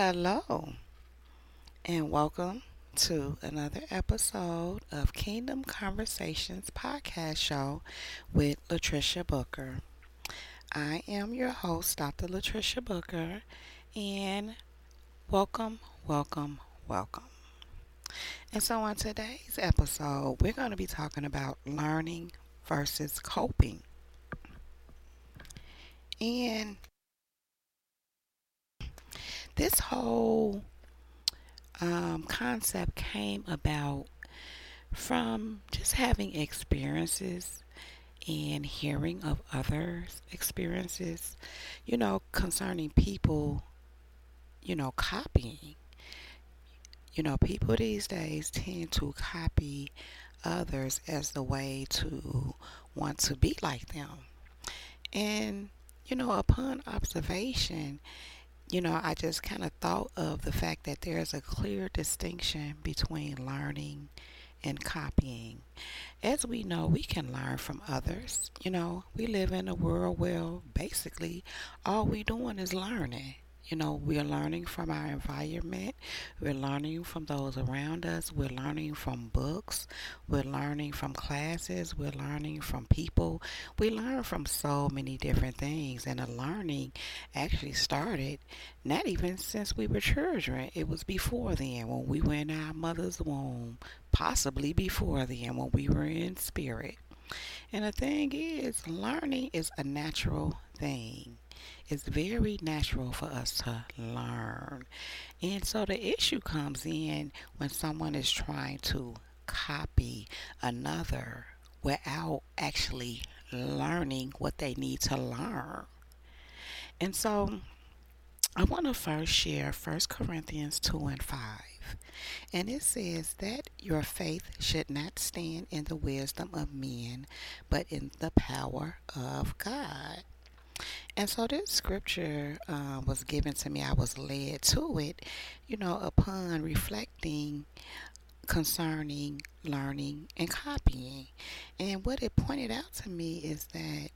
Hello, and welcome to another episode of Kingdom Conversations podcast show with Latricia Booker. I am your host, Dr. Latricia Booker, and welcome, welcome, welcome. And so, on today's episode, we're going to be talking about learning versus coping. And this whole um, concept came about from just having experiences and hearing of others' experiences, you know, concerning people, you know, copying. You know, people these days tend to copy others as the way to want to be like them. And, you know, upon observation, you know, I just kind of thought of the fact that there's a clear distinction between learning and copying. As we know, we can learn from others. You know, we live in a world where basically all we doing is learning. You know, we're learning from our environment. We're learning from those around us. We're learning from books. We're learning from classes. We're learning from people. We learn from so many different things. And the learning actually started not even since we were children. It was before then when we were in our mother's womb, possibly before then when we were in spirit. And the thing is, learning is a natural thing. It's very natural for us to learn. And so the issue comes in when someone is trying to copy another without actually learning what they need to learn. And so I want to first share 1 Corinthians 2 and 5. And it says that your faith should not stand in the wisdom of men, but in the power of God. And so this scripture uh, was given to me. I was led to it, you know, upon reflecting concerning learning and copying. And what it pointed out to me is that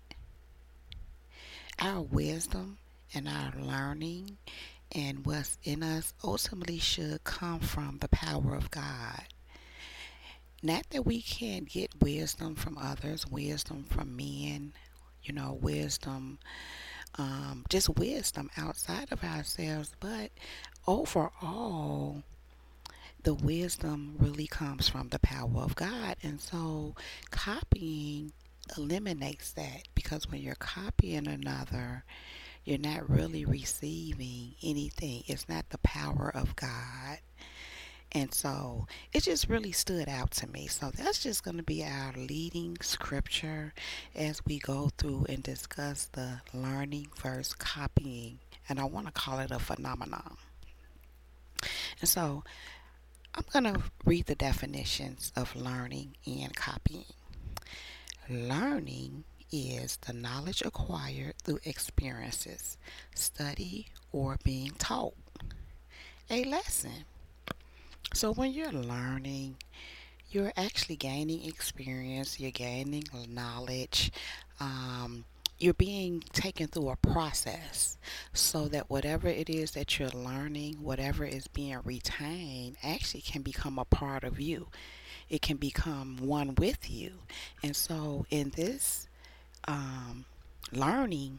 our wisdom and our learning and what's in us ultimately should come from the power of God. Not that we can't get wisdom from others, wisdom from men, you know, wisdom, um, just wisdom outside of ourselves, but overall, the wisdom really comes from the power of God. And so copying eliminates that because when you're copying another, you're not really receiving anything. It's not the power of God. And so it just really stood out to me. So that's just going to be our leading scripture as we go through and discuss the learning versus copying. And I want to call it a phenomenon. And so I'm going to read the definitions of learning and copying. Learning is the knowledge acquired through experiences, study, or being taught. A lesson. So when you're learning, you're actually gaining experience, you're gaining knowledge, um, you're being taken through a process so that whatever it is that you're learning, whatever is being retained, actually can become a part of you. It can become one with you. And so in this um, learning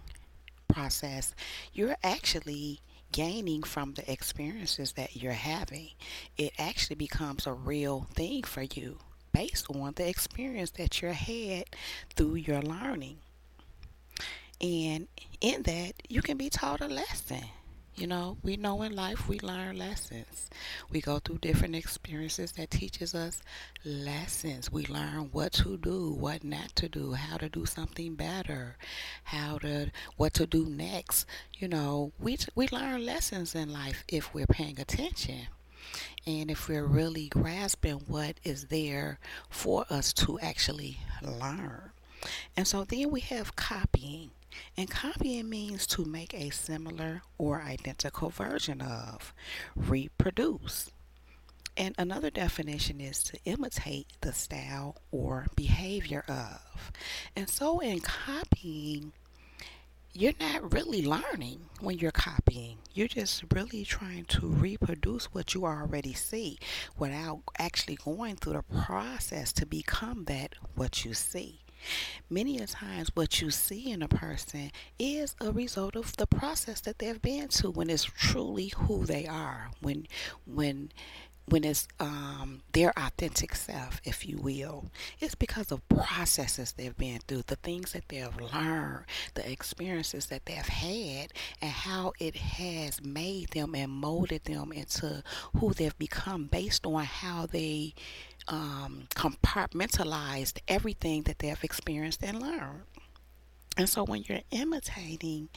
process, you're actually gaining from the experiences that you're having. It actually becomes a real thing for you based on the experience that you had through your learning. And in that, you can be taught a lesson. You know, we know in life we learn lessons. We go through different experiences that teaches us lessons. We learn what to do, what not to do, how to do something better, how to what to do next. You know, we we learn lessons in life if we're paying attention. And if we're really grasping what is there for us to actually learn. And so then we have copying. And copying means to make a similar or identical version of, reproduce. And another definition is to imitate the style or behavior of. And so in copying, you're not really learning when you're copying. You're just really trying to reproduce what you already see without actually going through the process to become that what you see. Many a times, what you see in a person is a result of the process that they've been to when it's truly who they are. When, when when it's um, their authentic self, if you will. It's because of processes they've been through, the things that they've learned, the experiences that they've had, and how it has made them and molded them into who they've become based on how they um, compartmentalized everything that they've experienced and learned. And so when you're imitating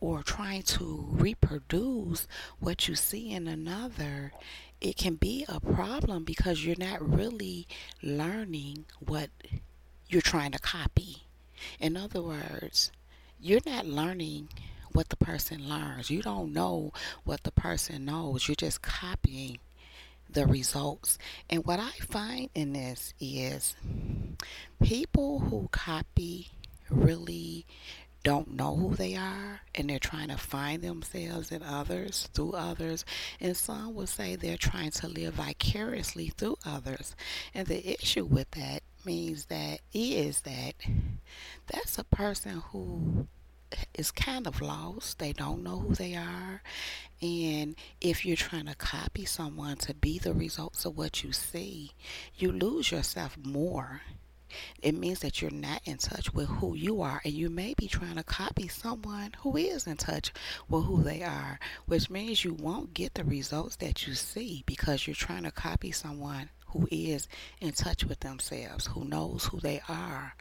or trying to reproduce what you see in another, it can be a problem because you're not really learning what you're trying to copy. In other words, you're not learning what the person learns. You don't know what the person knows. You're just copying the results. And what I find in this is people who copy really don't know who they are and they're trying to find themselves in others through others and some would say they're trying to live vicariously through others and the issue with that means that is that that's a person who is kind of lost. They don't know who they are. And if you're trying to copy someone to be the results of what you see, you lose yourself more it means that you're not in touch with who you are and you may be trying to copy someone who is in touch with who they are which means you won't get the results that you see because you're trying to copy someone who is in touch with themselves, who knows who they are.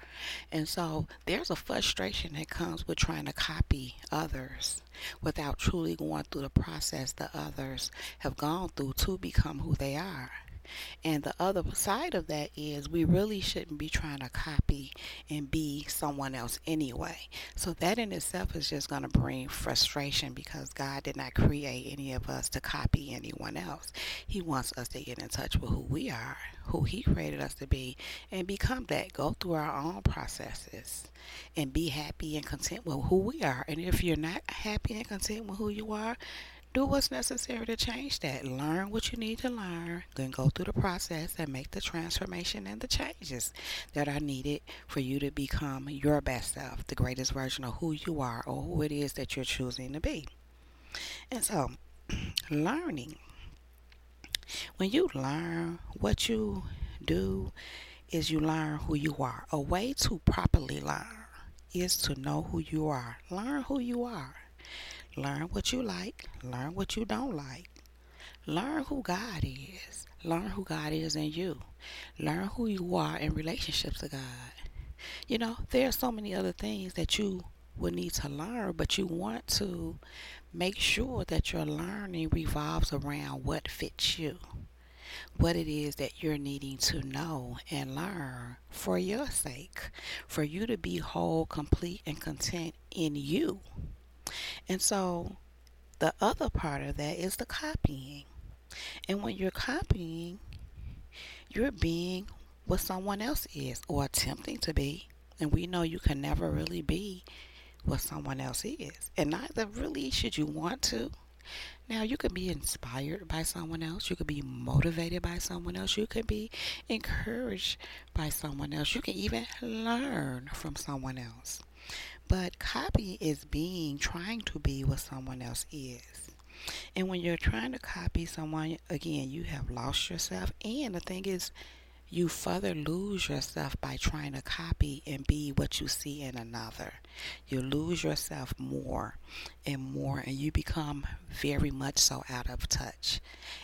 And so there's a frustration that comes with trying to copy others without truly going through the process that others have gone through to become who they are. And the other side of that is we really shouldn't be trying to copy and be someone else anyway. So that in itself is just going to bring frustration because God did not create any of us to copy anyone else. He wants us to get in touch with who we are, who He created us to be, and become that. Go through our own processes and be happy and content with who we are. And if you're not happy and content with who you are, do what's necessary to change that. Learn what you need to learn, then go through the process and make the transformation and the changes that are needed for you to become your best self, the greatest version of who you are or who it is that you're choosing to be. And so, learning. When you learn what you do, is you learn who you are. A way to properly learn is to know who you are. Learn who you are. Learn what you like, learn what you don't like. Learn who God is. Learn who God is in you. Learn who you are in relationships to God. You know, there are so many other things that you will need to learn, but you want to make sure that your learning revolves around what fits you. What it is that you're needing to know and learn for your sake, for you to be whole, complete, and content in you. And so the other part of that is the copying. And when you're copying, you're being what someone else is or attempting to be. And we know you can never really be what someone else is. And neither really should you want to. Now, you could be inspired by someone else. You could be motivated by someone else. You could be encouraged by someone else. You can even learn from someone else. But copy is being, trying to be what someone else is. And when you're trying to copy someone, again, you have lost yourself. And the thing is, you further lose yourself by trying to copy and be what you see in another. You lose yourself more and more, and you become very much so out of touch.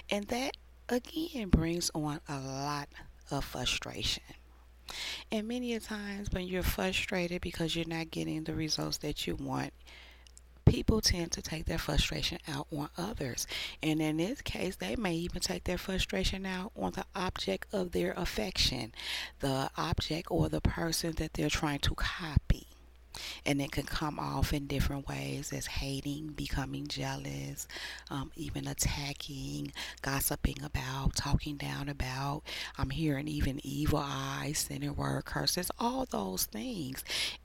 And that, again, brings on a lot of frustration. And many a times when you're frustrated because you're not getting the results that you want, people tend to take their frustration out on others. And in this case, they may even take their frustration out on the object of their affection, the object or the person that they're trying to copy. And it can come off in different ways as hating, becoming jealous, um, even attacking, gossiping about, talking down about. I'm hearing even evil eyes, sending word curses, all those things.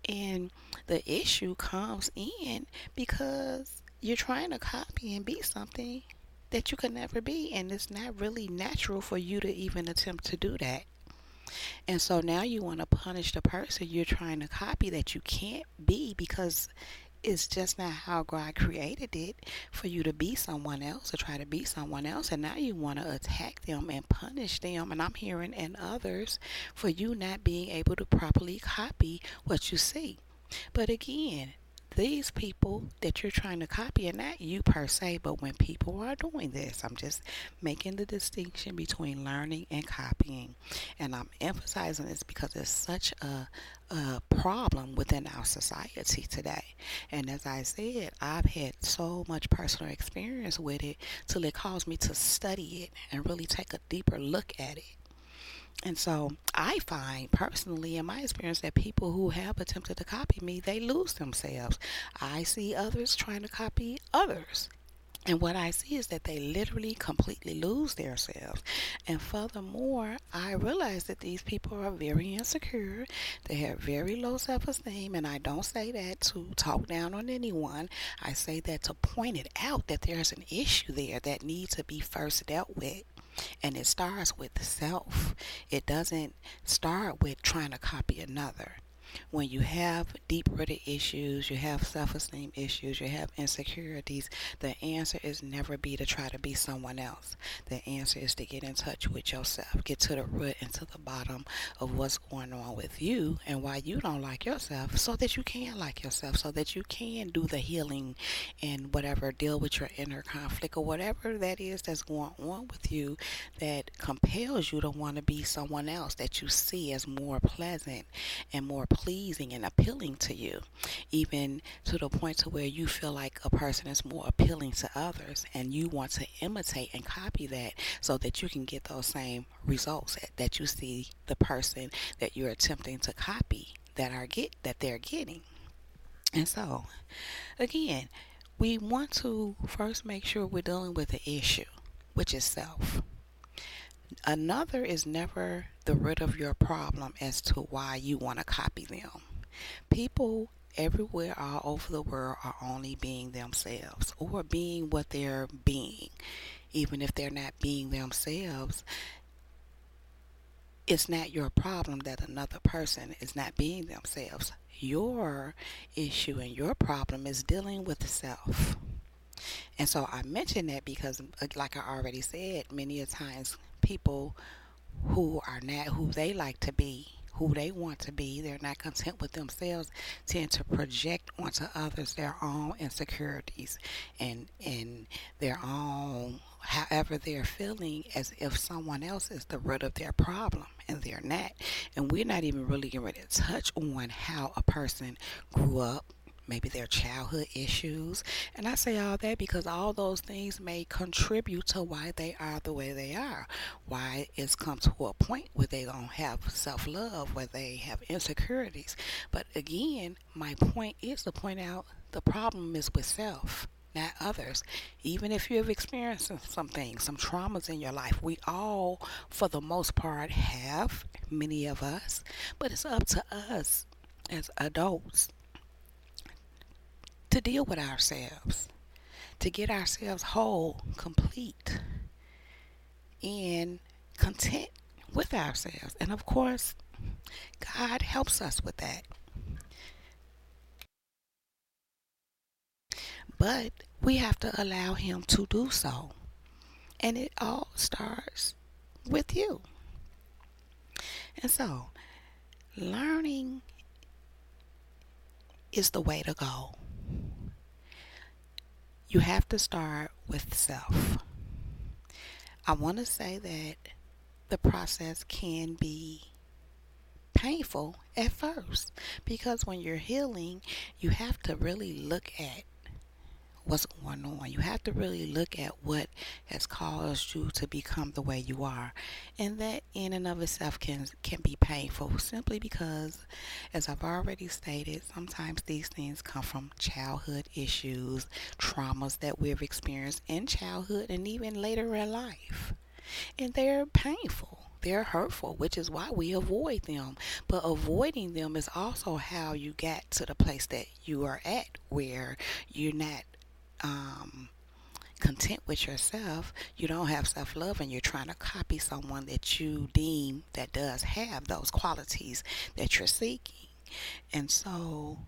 And the issue comes in because you're trying to copy and be something that you could never be, and it's not really natural for you to even attempt to do that. And so now you want to punish the person you're trying to copy that you can't be because it's just not how God created it for you to be someone else or try to be someone else. And now you want to attack them and punish them. And I'm hearing and others for you not being able to properly copy what you see. But again, these people that you're trying to copy, and not you per se, but when people are doing this, I'm just making the distinction between learning and copying. And I'm emphasizing this because it's such a, a problem within our society today. And as I said, I've had so much personal experience with it till it caused me to study it and really take a deeper look at it. And so I find personally in my experience that people who have attempted to copy me, they lose themselves. I see others trying to copy others. And what I see is that they literally completely lose themselves. And furthermore, I realize that these people are very insecure. They have very low self esteem. And I don't say that to talk down on anyone. I say that to point it out that there's an issue there that needs to be first dealt with. And it starts with self. It doesn't start with trying to copy another when you have deep rooted issues, you have self esteem issues, you have insecurities, the answer is never be to try to be someone else. The answer is to get in touch with yourself, get to the root and to the bottom of what's going on with you and why you don't like yourself so that you can like yourself, so that you can do the healing and whatever, deal with your inner conflict or whatever that is that's going on with you that compels you to want to be someone else that you see as more pleasant and more pleasing and appealing to you, even to the point to where you feel like a person is more appealing to others and you want to imitate and copy that so that you can get those same results that you see the person that you're attempting to copy that are get that they're getting. And so, again, we want to first make sure we're dealing with the issue, which is self. Another is never the root of your problem as to why you want to copy them. People everywhere all over the world are only being themselves or being what they're being. Even if they're not being themselves, it's not your problem that another person is not being themselves. Your issue and your problem is dealing with self. And so I mention that because, uh, like I already said, many a times people who are not who they like to be, who they want to be, they're not content with themselves, tend to project onto others their own insecurities and and their own however they're feeling as if someone else is the root of their problem and they're not. And we're not even really getting ready to touch on how a person grew up maybe their childhood issues. And I say all that because all those things may contribute to why they are the way they are. Why it's come to a point where they don't have self love, where they have insecurities. But again, my point is to point out the problem is with self not others. Even if you have experienced some things, some traumas in your life, we all, for the most part, have, many of us, but it's up to us as adults to deal with ourselves, to get ourselves whole, complete, and content with ourselves. And of course, God helps us with that. But we have to allow Him to do so. And it all starts with you. And so, learning is the way to go you have to start with self. I want to say that the process can be painful at first because when you're healing, you have to really look at what's going on. You have to really look at what has caused you to become the way you are. And that in and of itself can can be painful simply because as I've already stated, sometimes these things come from childhood issues, traumas that we've experienced in childhood and even later in life. And they're painful they're hurtful, which is why we avoid them. But avoiding them is also how you get to the place that you are at, where you're not um, content with yourself, you don't have self love, and you're trying to copy someone that you deem that does have those qualities that you're seeking. And so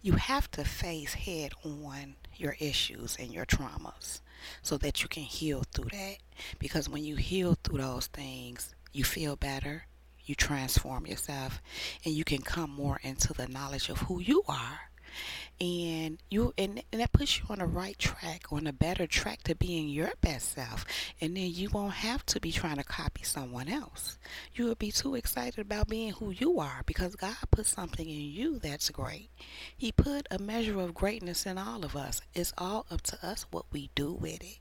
you have to face head on your issues and your traumas so that you can heal through that. Because when you heal through those things, you feel better, you transform yourself, and you can come more into the knowledge of who you are and you and, and that puts you on the right track on a better track to being your best self. And then you won't have to be trying to copy someone else. You will be too excited about being who you are because god put something in you that's great. He put a measure of greatness in all of us. It's all up to us what we do with it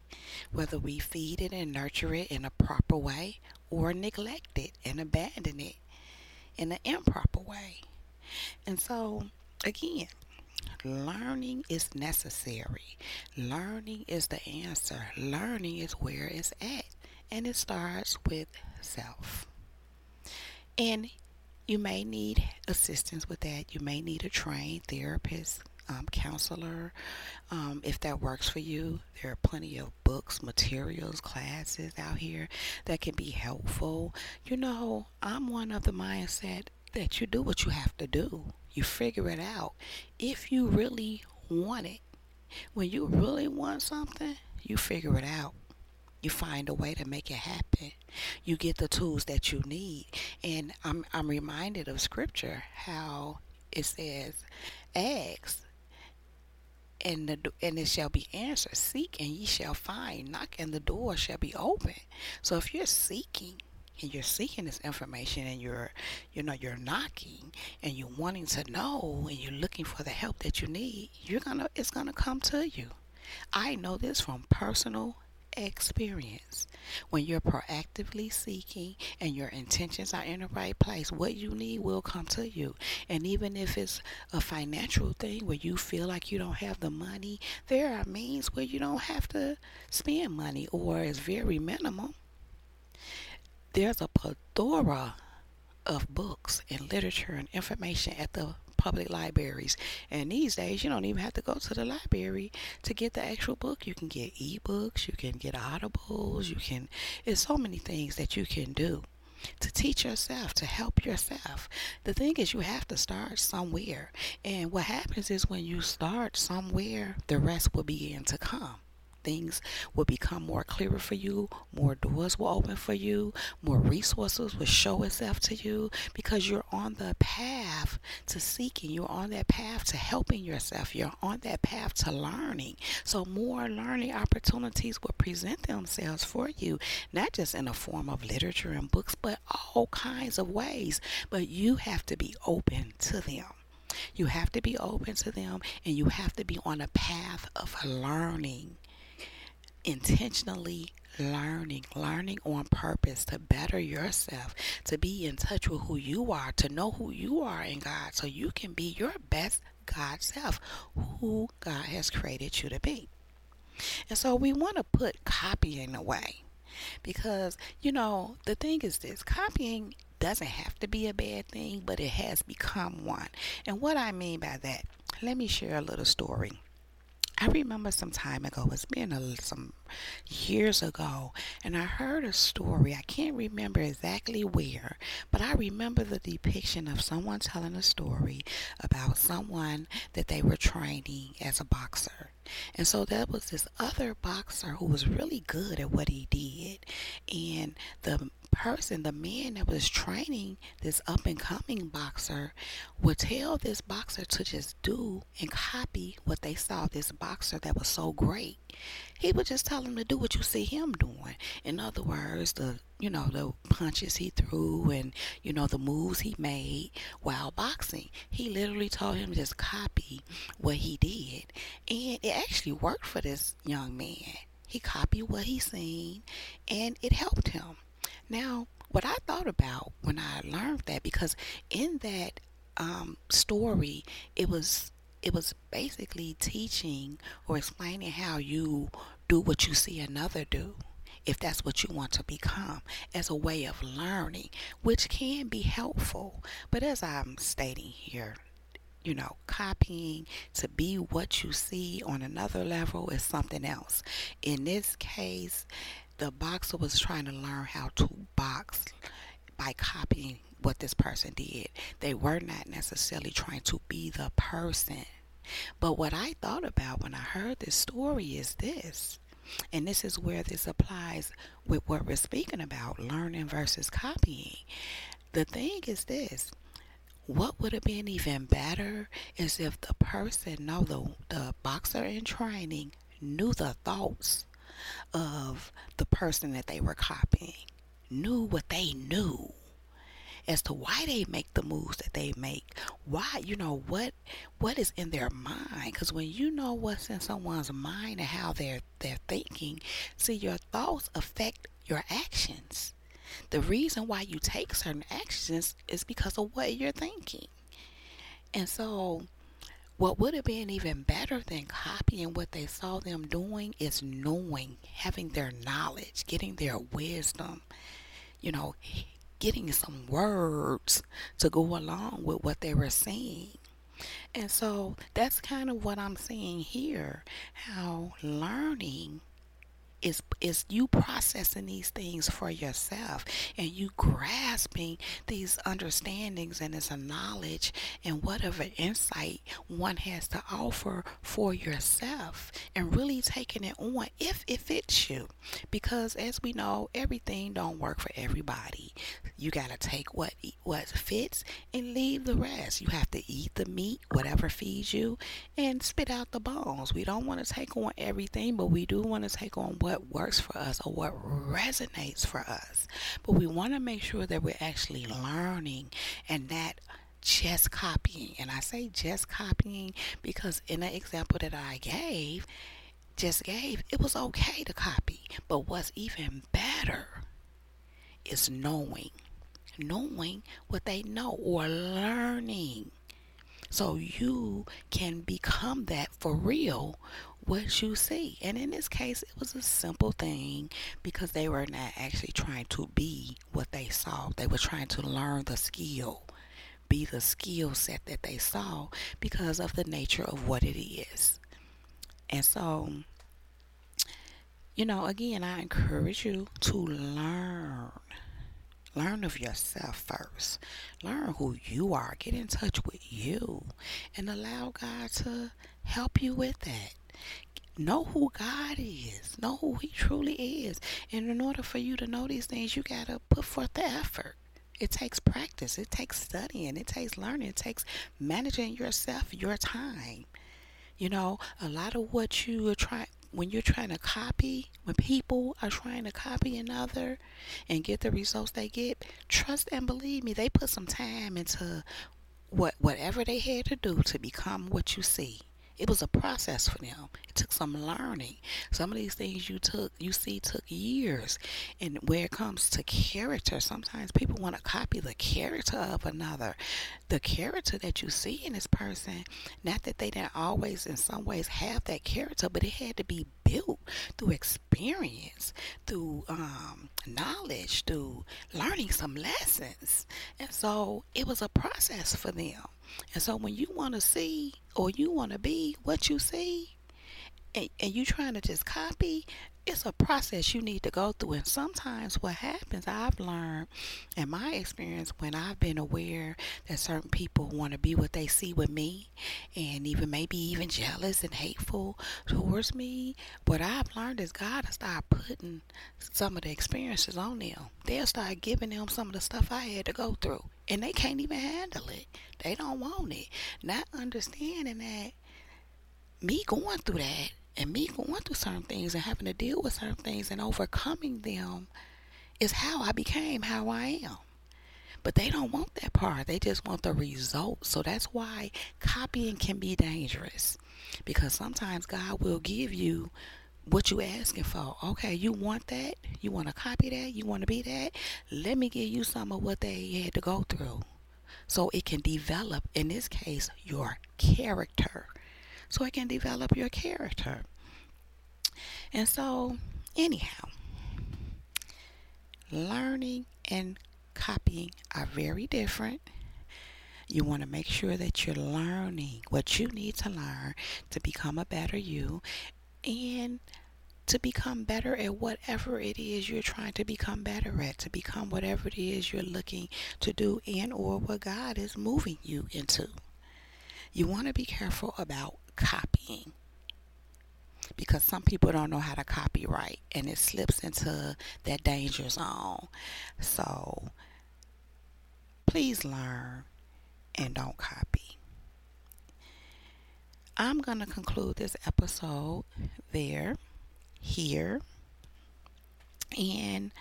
whether we feed it and nurture it in a proper way or neglect it and abandon it in an improper way. And so again Learning is necessary. Learning is the answer. Learning is where it's at. And it starts with self. And you may need assistance with that. You may need a trained therapist, um, counselor, um, if that works for you. There are plenty of books, materials, classes out here that can be helpful. You know, I'm one of the mindset that you do what you have to do. You figure it out. If you really want it, when you really want something, you figure it out. You find a way to make it happen. You get the tools that you need. And I'm, I'm reminded of scripture how it says, ask and the and it shall be answered. Seek and ye shall find. Knock and the door shall be open. So if you're seeking and you're seeking this information and you're you know you're knocking and you're wanting to know and you're looking for the help that you need you're gonna it's gonna come to you. I know this from personal experience. When you're proactively seeking and your intentions are in the right place what you need will come to you. And even if it's a financial thing where you feel like you don't have the money there are means where you don't have to spend money or it's very minimal there's a plethora of books and literature and information at the public libraries. And these days, you don't even have to go to the library to get the actual book. You can get ebooks, you can get audibles, you can, it's so many things that you can do to teach yourself, to help yourself. The thing is, you have to start somewhere. And what happens is when you start somewhere, the rest will begin to come things will become more clearer for you, more doors will open for you, more resources will show itself to you because you're on the path to seeking, you're on that path to helping yourself, you're on that path to learning. So, more learning opportunities will present themselves for you, not just in the form of literature and books, but all kinds of ways. But you have to be open to them. You have to be open to them and you have to be on a path of learning intentionally learning, learning on purpose to better yourself, to be in touch with who you are, to know who you are in God, so you can be your best God self, who God has created you to be. And so we want to put copying away because, you know, the thing is this copying doesn't have to be a bad thing, but it has become one. And what I mean by that, let me share a little story. I remember some time ago, it's been a, some years ago, and I heard a story. I can't remember exactly where, but I remember the depiction of someone telling a story about someone that they were training as a boxer. And so there was this other boxer who was really good at what he did. And the person, the man that was training this up and coming boxer, would tell this boxer to just do and copy what they saw this boxer that was so great. He would just tell him to do what you see him doing. In other words, the you know, the punches he threw and, you know, the moves he made while boxing. He literally told him to just copy what he did. And it actually worked for this young man. He copied what he seen and it helped him. Now, what I thought about when I learned that, because in that um, story, it was it was basically teaching or explaining how you do what you see another do if that's what you want to become as a way of learning, which can be helpful. But as I'm stating here, you know, copying to be what you see on another level is something else. In this case, the boxer was trying to learn how to box by copying what this person did. They were not necessarily trying to be the person. But what I thought about when I heard this story is this and this is where this applies with what we're speaking about learning versus copying. The thing is this what would have been even better is if the person, no, the, the boxer in training, knew the thoughts of the person that they were copying, knew what they knew as to why they make the moves that they make. Why, you know, what what is in their mind? Because when you know what's in someone's mind and how they're they're thinking, see, your thoughts affect your actions. The reason why you take certain actions is because of what you're thinking. And so, what would have been even better than copying what they saw them doing is knowing, having their knowledge, getting their wisdom, you know, getting some words to go along with what they were saying. And so that's kind of what I'm seeing here how learning is is you processing these things for yourself and you grasping these understandings and this knowledge and whatever insight one has to offer for yourself and really taking it on if it fits you. Because as we know everything don't work for everybody you got to take what what fits and leave the rest you have to eat the meat whatever feeds you and spit out the bones we don't want to take on everything but we do want to take on what works for us or what resonates for us. But we want to make sure that we're actually learning and that just copying. And I say just copying because in the example that I gave, just gave, it was okay to copy. But what's even better is knowing. Knowing what they know or learning. So you can become that for real what you see. And in this case, it was a simple thing because they were not actually trying to be what they saw. They were trying to learn the skill, be the skill set that they saw because of the nature of what it is. And so, you know, again, I encourage you to learn. Learn of yourself first. Learn who you are. Get in touch with you and allow God to help you with that. Know who God is. Know who He truly is. And in order for you to know these things, you got to put forth the effort. It takes practice. It takes studying. It takes learning. It takes managing yourself, your time. You know, a lot of what you are trying, when you're trying to copy, when people are trying to copy another and get the results they get, trust and believe me, they put some time into what whatever they had to do to become what you see. It was a process for them. It took some learning. Some of these things you took, you see, took years. And where it comes to character, sometimes people want to copy the character of another. The character that you see in this person, not that they didn't always, in some ways, have that character, but it had to be built through experience, through um, knowledge, through learning some lessons. And so it was a process for them. And so when you want to see or you want to be what you see and, and you trying to just copy, it's a process you need to go through. And sometimes what happens, I've learned in my experience when I've been aware that certain people want to be what they see with me and even maybe even jealous and hateful towards me. What I've learned is God will start putting some of the experiences on them. They'll start giving them some of the stuff I had to go through. And they can't even handle it. They don't want it. Not understanding that me going through that and me going through certain things and having to deal with certain things and overcoming them is how I became how I am. But they don't want that part. They just want the result. So that's why copying can be dangerous. Because sometimes God will give you what you asking for. Okay, you want that? You want to copy that? You want to be that? Let me give you some of what they had to go through. So it can develop, in this case, your character. So it can develop your character. And so, anyhow, learning and copying are very different. You want to make sure that you're learning what you need to learn to become a better you and to become better at whatever it is you're trying to become better at, to become whatever it is you're looking to do and or what God is moving you into. You want to be careful about copying because some people don't know how to copyright and it slips into that danger zone. So please learn and don't copy. I'm going to conclude this episode there, here. And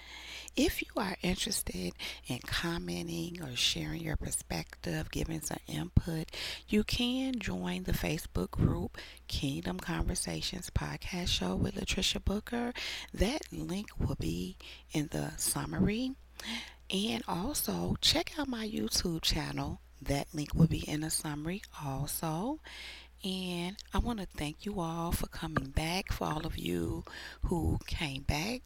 if you are interested in commenting or sharing your perspective, giving some input, you can join the Facebook group Kingdom Conversations Podcast Show with Latricia Booker. That link will be in the summary. And also check out my YouTube channel. That link will be in the summary also. And I want to thank you all for coming back, for all of you who came back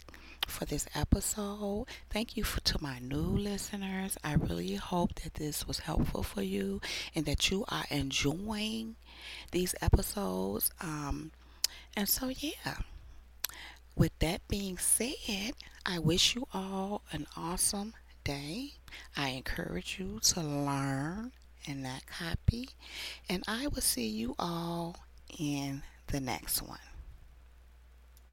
for this episode. Thank you for, to my new listeners. I really hope that this was helpful for you and that you are enjoying these episodes. Um, and so, yeah, with that being said, I wish you all an awesome day. I encourage you to learn and not copy. And I will see you all in the next one.